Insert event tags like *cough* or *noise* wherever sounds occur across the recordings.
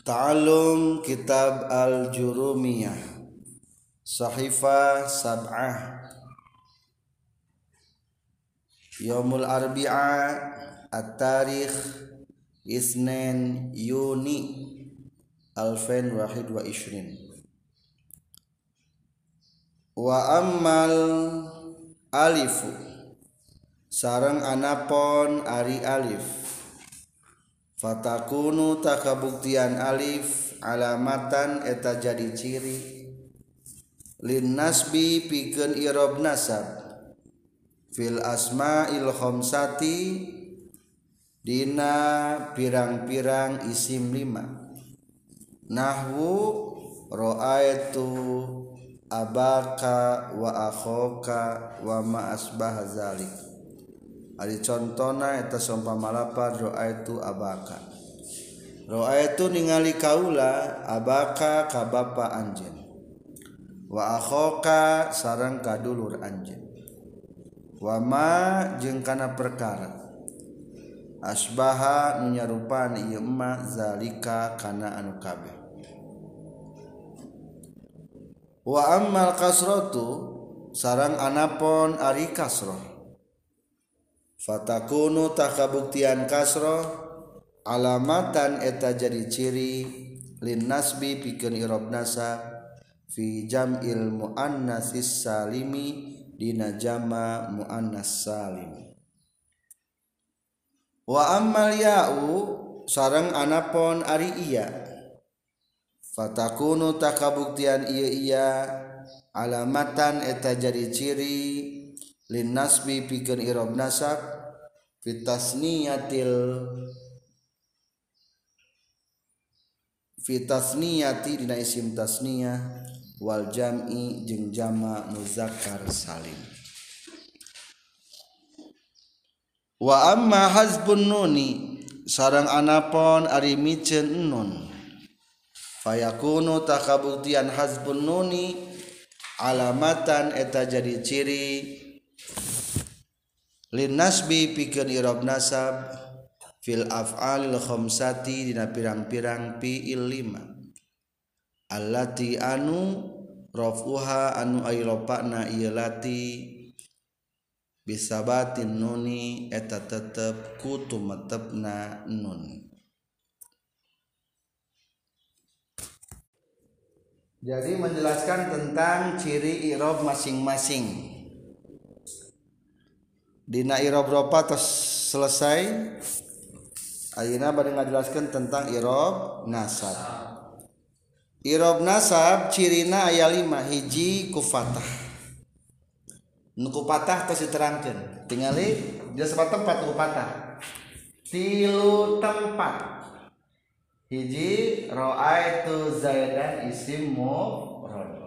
Ta'alum Kitab Al-Jurumiyah. Sahifah Sab'ah. Yomul Arbi'a At-Tarikh Isnen Yuni Alfen Wahid wa Ishrin. Wa ammal alifu. Sarang anapon ari alif Fatakunu tak kabuktian alif alamatan eta jadi ciri. Lin nasbi pikeun irob nasab. Fil asma il khomsati dina pirang-pirang isim lima. Nahwu ro'aitu abaka wa akhoka wa ma asbah zalik. Ari contohna eta sompa malapar doa itu abaka. Doa itu ningali kaula abaka ka bapa anjen. Wa akhoka sarang kadulur anjen. Wama jeung kana perkara. Asbaha nunyarupan ieu ma zalika kana anu kabeh. Wa ammal kasratu sarang anapon ari kasroh. fatakunu tak kabuktian kasro alamatan eta jadi ciri lin nasbi pikeun irob nasa fi jam'il muannasis salimi dina jama muannas salim wa ammal ya'u sareng anapon ari iya. Fatakunu tak kabuktian iya iya alamatan eta jadi ciri lin nasbi pikeun irob nasab fitasniyatil fitasniyati dina isim tasniyah wal jam'i jeung jama muzakkar salim. Wa amma hazbun nuni sarang anapon ari miceun nun. Fayakunu takabuktian hazbun nuni alamatan eta jadi ciri lin nasbi pikeun irob nasab fil af'alil khamsati dina pirang-pirang fi'il lima allati anu rafuha anu ailopana ieu lati bisabatin nuni eta tetep kutu metepna nun jadi menjelaskan tentang ciri irob masing-masing dina irob ropa terus selesai Ayeuna bade ngajelaskeun tentang irob nasab. Irob nasab cirina aya 5 hiji ku fatah. Nu ku patah tos diterangkeun. Tingali dia sepat tempat ku patah. Tilu tempat. Hiji ra'aitu zaidan isim mufrad.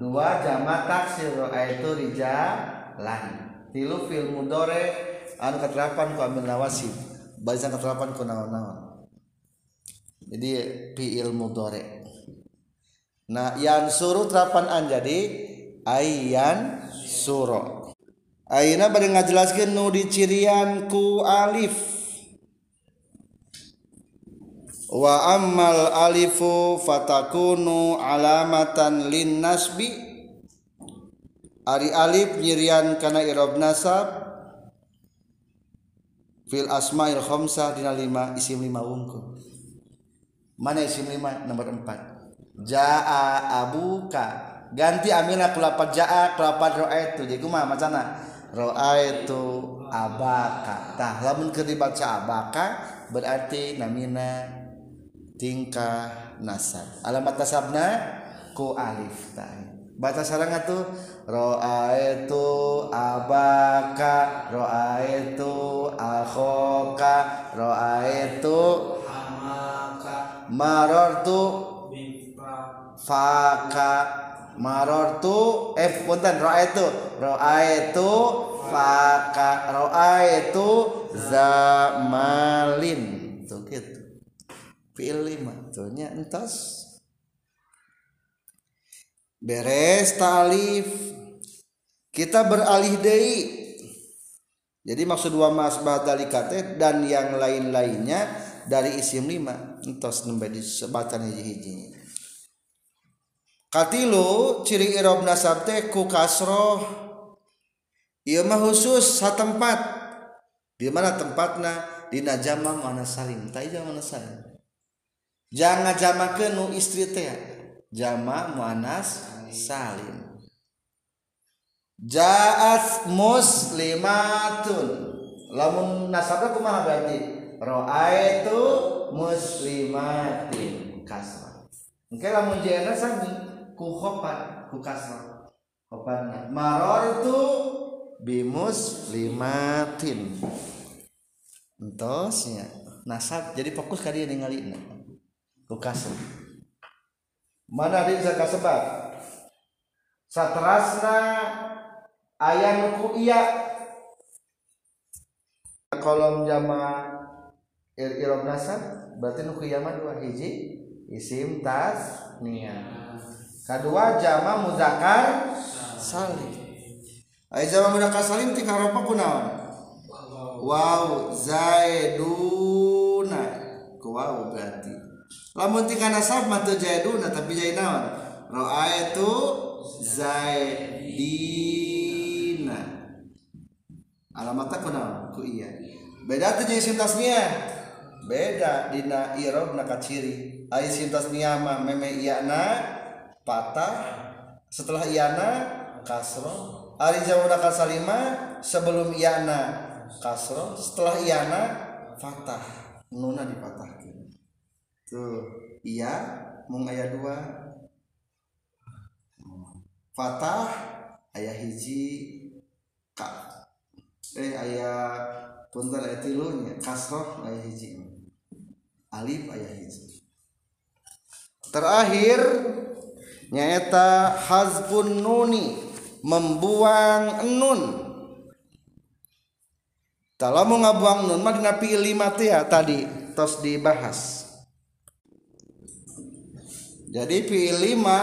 Dua jamak taksir ra'aitu rijalan. Tilu fil mudore anu katerapan ku amil nawasib bahasa keterapan ku naon-naon. Jadi fi'il mudhari nah yan suru terapan an jadi ayyan suro. Ayeuna bade ngajelaskeun nu dicirian ku alif. Wa ammal alifu fatakunu alamatan lin nasbi ari alif nyirian kana irob nasab. Fil asma'il khamsah dina lima isim lima wungkul. Mana isim lima? Nomor empat. Jaa abuka. Ganti amina kulapat jaa kulapat ro'aitu. Jadi kumaha macana ro'aitu abaka. Tah lamun keur abaka berarti namina tingkah nasab. Alamat nasabna? Ku alif tah baca sarang atuh ro'aitu abaka ro'aitu akhoka ro'aitu amaka. marortu bifa faka marortu eh punten ro'aitu ro'aitu faka ro'aitu zamalin. Tuh gitu. Fi'il lima tuh nya entos beres ta'alif. Kita beralih dari jadi maksud dua mas badalikate dan yang lain-lainnya dari isim lima. Entos nembe disebatan hiji-hijinya katilu ciri irob nasab teh ku kasroh. Ieu mah khusus satempat di mana tempatna? Dina jama mana salim. Tai jama mana salim? Jangan jamakeun nu istri teh. Jama muannas salim. Ja'at muslimatun. Lamun nasabna kumaha berarti? Ra'aitu muslimatin. Kasrah. Engke lamun jana sami ku khopat ku kasrah. Khofatna marartu bi muslimatin entosnya. Nasab. Jadi fokus ka dieu ningalina ku kasrah mana dia bisa kasebab satrasna ayah nuku iya. Kolom jama ir irob nasab berarti mah dua hiji isim tas nia. Kedua jama muzakar salim. Ay jama muzakar salim tinggal ropa kunaon wow zaiduna ku berarti lamun ti kana sab mah teu zaiduna tapi jadi naon raaitu zaidina. Alamatna kunaon? Ku iya. Beda teh jeung isim tasniah. Beda dina i'rabna ka ciri ai isim tasniah mah memeh iyana patah setelah iyana kasro. Ari zauna kasalima sebelum iyana kasro setelah iyana fatah. Nuna dipatah. Tuh. Iya mung aya dua. Fatah ayah hiji. Ka eh ayah punten ayah tilu nya. Kasroh ayah hiji. Alif ayah hiji. Terakhir nyaeta hazbun nuni membuang nun. Kalau mau ngabuang nun mah dina teh ya tadi tos dibahas jadi fiil lima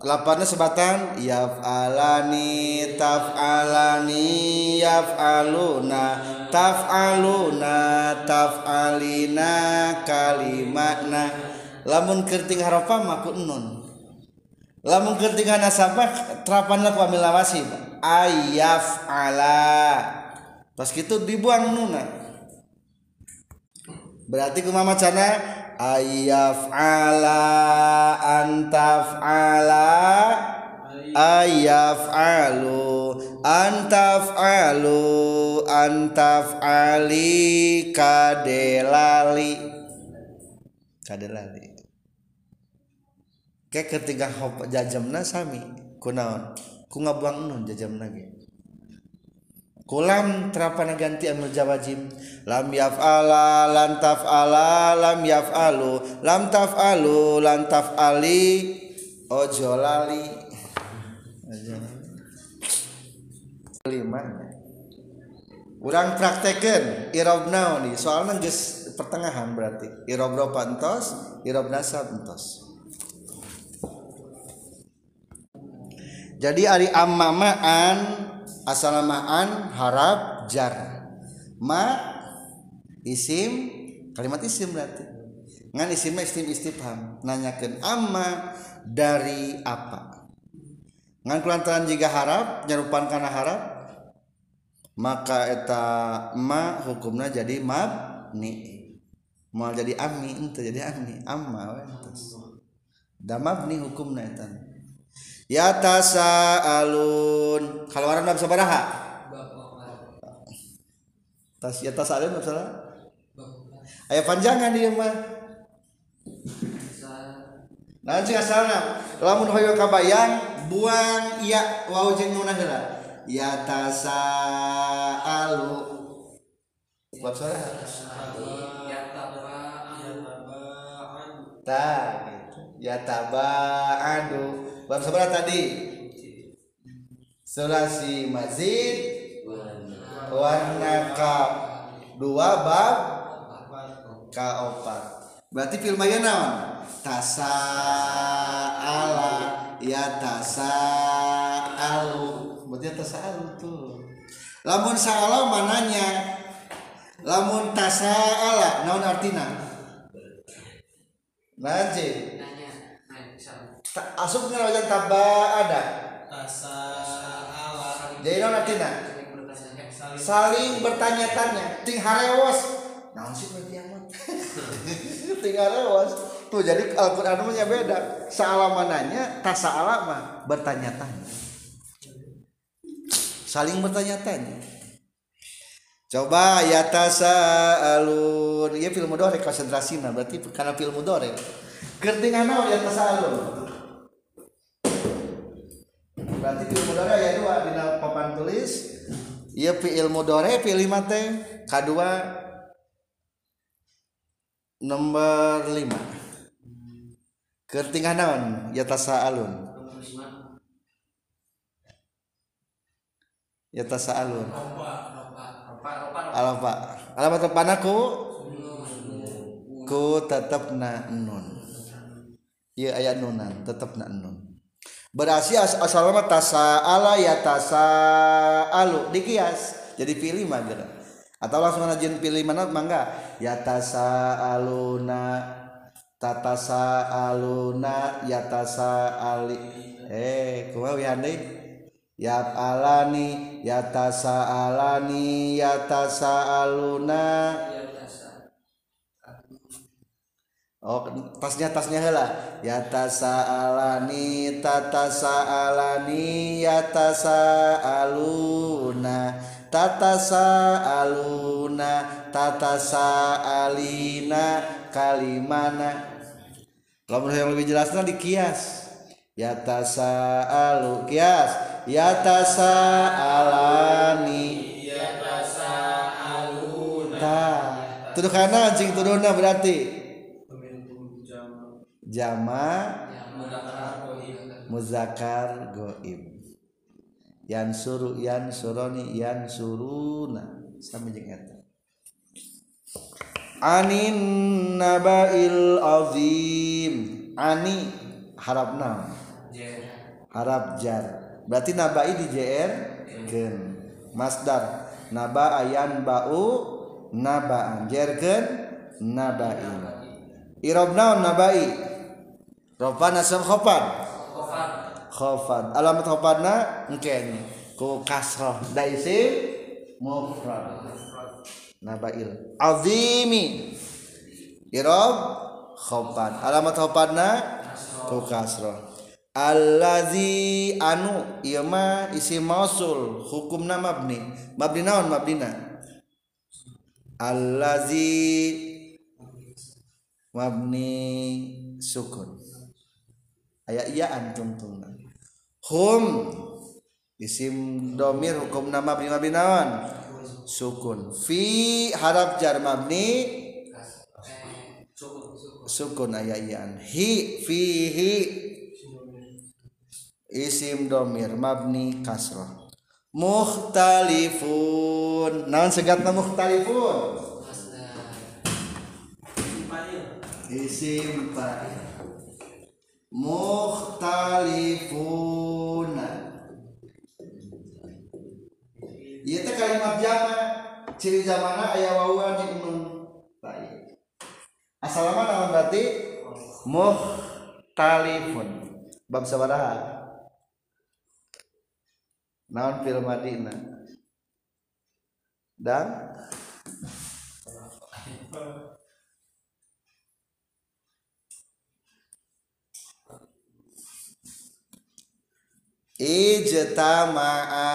lapannya sebatan yaf'alani taf'alani yaf'aluna taf'aluna taf'alina kalimatna lamun kerting harofah maku nun lamun kerting nasabah terapan laku ambil lawasib ayaf'ala. Pas gitu dibuang nuna. Berarti kumama cana ayaf'ala antaf'ala. Ayaf'alu antaf'alu antaf'ali kadelali. Kadelali. Kayak ketika jajamna sami. Kunaon? Ku ngabuang nun jajamna ge kulam terapana ganti amil jawajim. Lam yaf'ala lan taf'ala lam yaf'alu lam taf'alu lan taf'ali. Ojo lali. Lima Urang praktekeun irob naon soalnya geus pertengahan berarti. Irob ropa entos irob nasab entos jadi ari ammamaan asalamaan harap jar. Ma isim kalimat isim berarti. Ngan isim isim istifham nanyakan amma dari apa? Ngan kulantaran jika harap nyerupan karena harap maka eta ma hukumnya jadi mabni. Mau jadi ami itu jadi ami amma da mabni hukumna eta yatasa alun kalau orang sabaraha tas yatasa alun salah aya panjangan di mah nah sing asalna lamun hoyo kabayang buang ya wau jeung nunah heula. Yatasa alu kuat salah ta gitu. Yataba'adu bab seberapa tadi. Sulasi mazid. Warna ka dua bab. Ka opat. Berarti filmnya naon tasa ala. Ya tasa alu. Berarti tasa alu tuh. Lamun salah mananya? Lamun tasa'ala naon artina nanti asup dengan wajan taba ada? Tasa jadi naon artina saling bertanya saling saling bertanya-tanya ting harewas naon sih berarti amat *laughs* ting harewas tuh jadi Al-Quran nya beda. Saalamananya tasa'ala mah bertanya-tanya saling bertanya-tanya coba ya tasa alun ya film dore konsentrasi nah berarti karena film dore naon ya tasa alun berarti film dore ya dua di papan tulis. Ya fi ilmu dore pilih mate kedua nomor lima. Kertingan naon? Ya tasa alun. Lima ya tasa alun. Ropa ropa ropa ropa alamat alamat depan aku nun ku tetep na nun iya ayat nunan tetep na nun berarti as tasa ala ya tasa alu dikias. Jadi pilih mah gitu. atau langsung najin pilih mana mangga ya tasa aluna tatasa aluna ya tasa ali eh kumaha wihande ya alani. Ya tasa alani ya tasa aluna ya tasa Oh, tasnya tasnya heula. Ya tasaalani tatasaalani ya tasaaluna tatasaaluna tatasaalina kalimana. Lamun yang lebih jelasnya di kias. Ya tasaalu kias. Ya tasaalani ya tasa aluna ta. Tuduh kana anjing tuduhna berarti jama yang muzakar goib. Yan suru yan suroni yan suruna. Sami jeung eta anin nabail azim. Ani harap jer. Harap jar. Berarti nabai di jr gen masdar. Naba ayan bau nabaan. Jergen nabai irob naon nabai rofa nasab khofad kofat khofad alamat khopadna engke ku kasroh. Da isim mufrad. Nabail. Azimi. Irob khofad alamat khopadna ku kasroh. Allazi anu ieu mah isim mausul. Hukumna mabni. Mabni naon mabnina allazi. Mabni sukun aya iyaan tungtungna hum. Isim domir hukum nama mabni mabni naon sukun. Fi harap jar mabni. Suku suku sukun aya iyaan hi fihi isim domir mabni kasroh mukhtalifun. Naon segatna mukhtalifun? Isim fa'il mukhtalifuna ieu teh kalimat jama ciri jamana aya wawan di nun baik. Asalama naon berarti mukhtalifun. Bab sabaraha? Naon fil madina dan? ijtama'a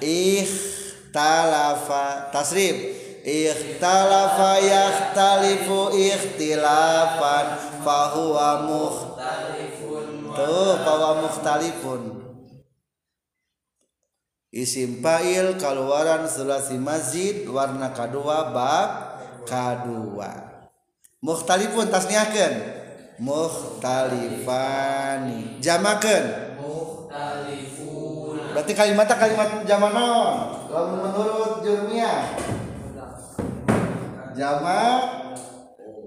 ikhtalafa tasrif. Ikhtalafa yakhtalifu ikhtilafan fahuwa mukhtalifun. Tuh fahuwa mukhtalifun. Isim fa'il keluaran sulasi masjid warna kedua bab kedua mukhtalifun tasniahkan mukhtalifani. Jamakan berarti kalimatnya kalimat zaman naon lamun menurut jurmiyah jama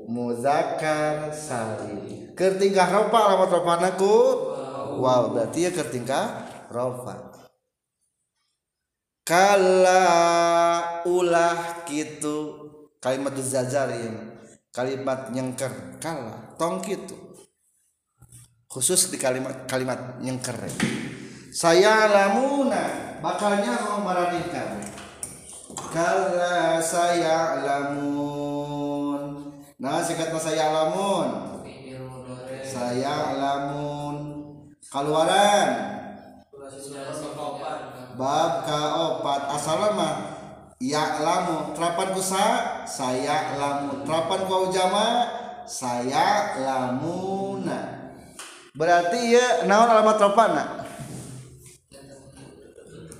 muzakkar salim ketingkah ropa alamat ropanaku wow. Berarti ya ketingkah ropa kala ulah gitu kalimat zajar ieu kalimat nyengker. Kalah tong kitu khusus di kalimat kalimat nyengker saya lamuna bakalnya mau kala saya lamun. Nah singkat saya lamun. Saya lamun. Keluaran. Bab kaopat asal mah ya lamu terapan kusa saya lamu terapan kau jama saya lamuna berarti ya naon alamat tropana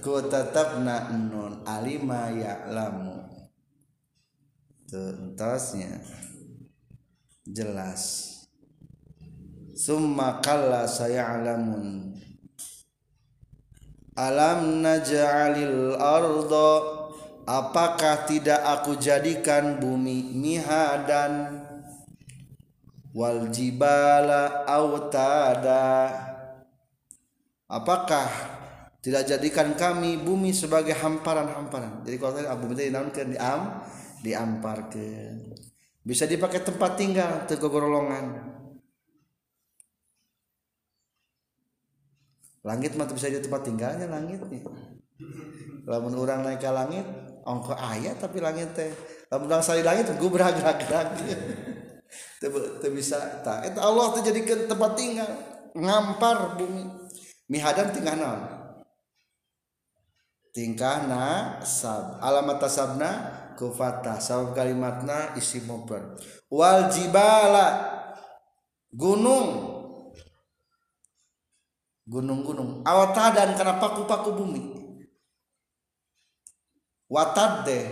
ku tetapna nun alima ya lamu tuntasnya. Jelas. Summa kalla saya alamun Alam naj'alil ardo Apakah tidak aku jadikan bumi mihadan Wal jibala autada Apakah tidak jadikan kami bumi sebagai hamparan-hamparan? Jadi kalau tadi abu itu dinaunkan diam Diamparkan. Bisa dipakai tempat tinggal Tegogorolongan langit mah bisa jadi tempat tinggalnya langit nih lamun orang naik ke langit ongko ayat tapi langit teh. Lamun orang sari langit gue teu bisa tak eta Allah terjadikan tempat tinggal. Ngampar bumi. Mihadan tingkah naon? Tingkah na sab alamat tasabna kufata. Sabab kalimatna isi mubhar wal jibala gunung. Gunung-gunung. Awatadan karena paku-paku bumi. Watad deh.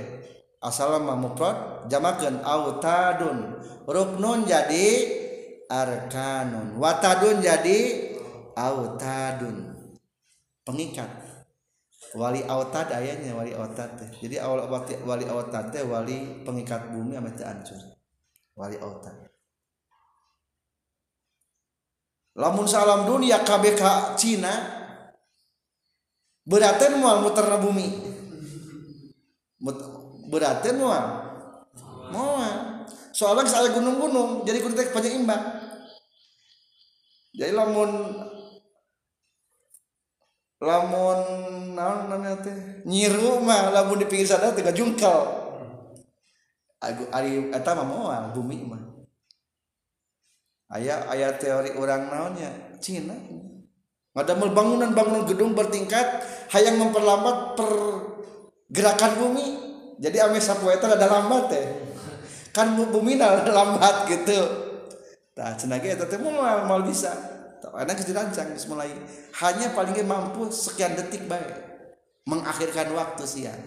Asal mah mufrad jamakeun autadun. Ruknun jadi arkanun. Watadun jadi autadun. Pengikat. Wali autad ayahnya wali autad jadi awal wali, autad teh wali pengikat bumi ame teu hancur wali autad. Lamun salam dunia KBK Cina berarti mual muter bumi berat nuan. Mual soalnya saya gunung-gunung jadi kudu teh penyeimbang jadi lamun lamun naon namanya teh? Nyiru mah lamun di pinggir sana tiga jungkal Agu, ari eta mah moal bumi mah. Aya aya teori orang naonnya Cina. Ngadamel bangunan-bangunan gedung bertingkat hayang memperlambat pergerakan bumi. Jadi ame sapu eta ada lambat teh kan bumi ada lambat gitu. Nah cenah ge eta teh mal bisa. Enak dirancang mulai. Hanya paling mampu sekian detik baik mengakhirkan waktu siang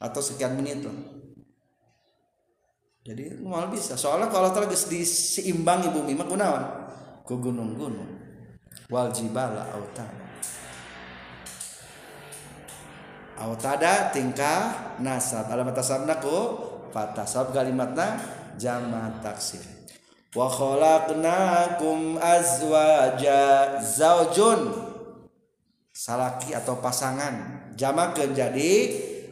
atau sekian menit loh jadi mal bisa. Soalnya kalau terus diseimbangi bumi mah kunaon ku gunung-gunung. Wal jibala autada autada tingkah nasab. Alamat nasabna ku fatah sabab kalimatna jama taksir. Wa khalaqnakum azwaja zaujun. Salaki atau pasangan. Jamakeun jadi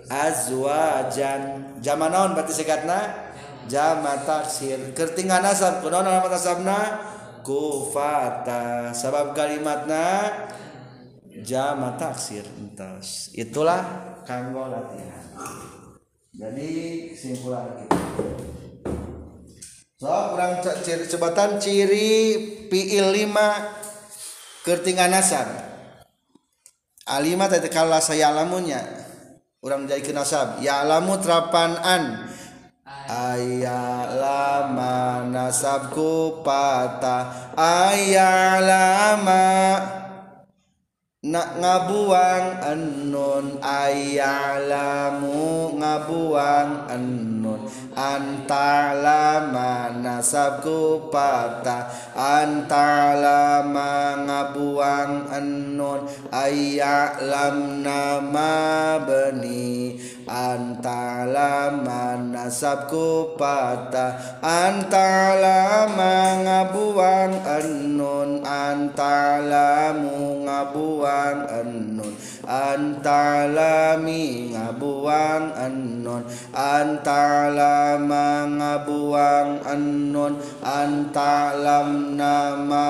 azwajan. Jama naon berarti sikatna jama taksir. Kertingan nasab kunaon alamat nasabna kufata sabab kalimatna jama taksir entos itulah kanggo latihan. Jadi simpulan kita. So kurang ciri sebatan ciri piil lima kertingan nasab. Alima tadi kala saya alamunya. Orang jadi nasab. Ya alamu terapan an. Ayah lama nasabku patah. Ayah lama Nak ngabuang annun Ayalamu ngabuang annun. Antalama nasabku patah. Antalama ngabuang annun. Ayalam nama beni Antalama nasabku patah Antalama ngabuang annun Antalamu ngabuang annun antalami ngabuang anon antalama ngabuang anon antalam nama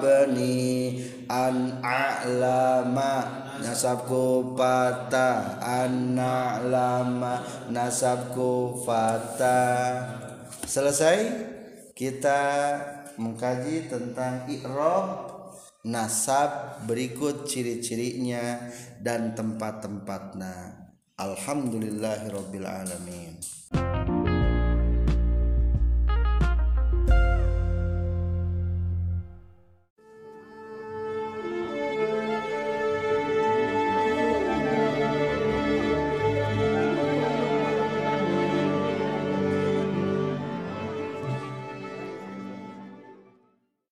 beni an a'lama nasabku fata anak lama. Nasabku fata. Selesai. Kita mengkaji tentang i'rab nasab berikut ciri-cirinya dan tempat-tempatnya. Alhamdulillahirabbil alamin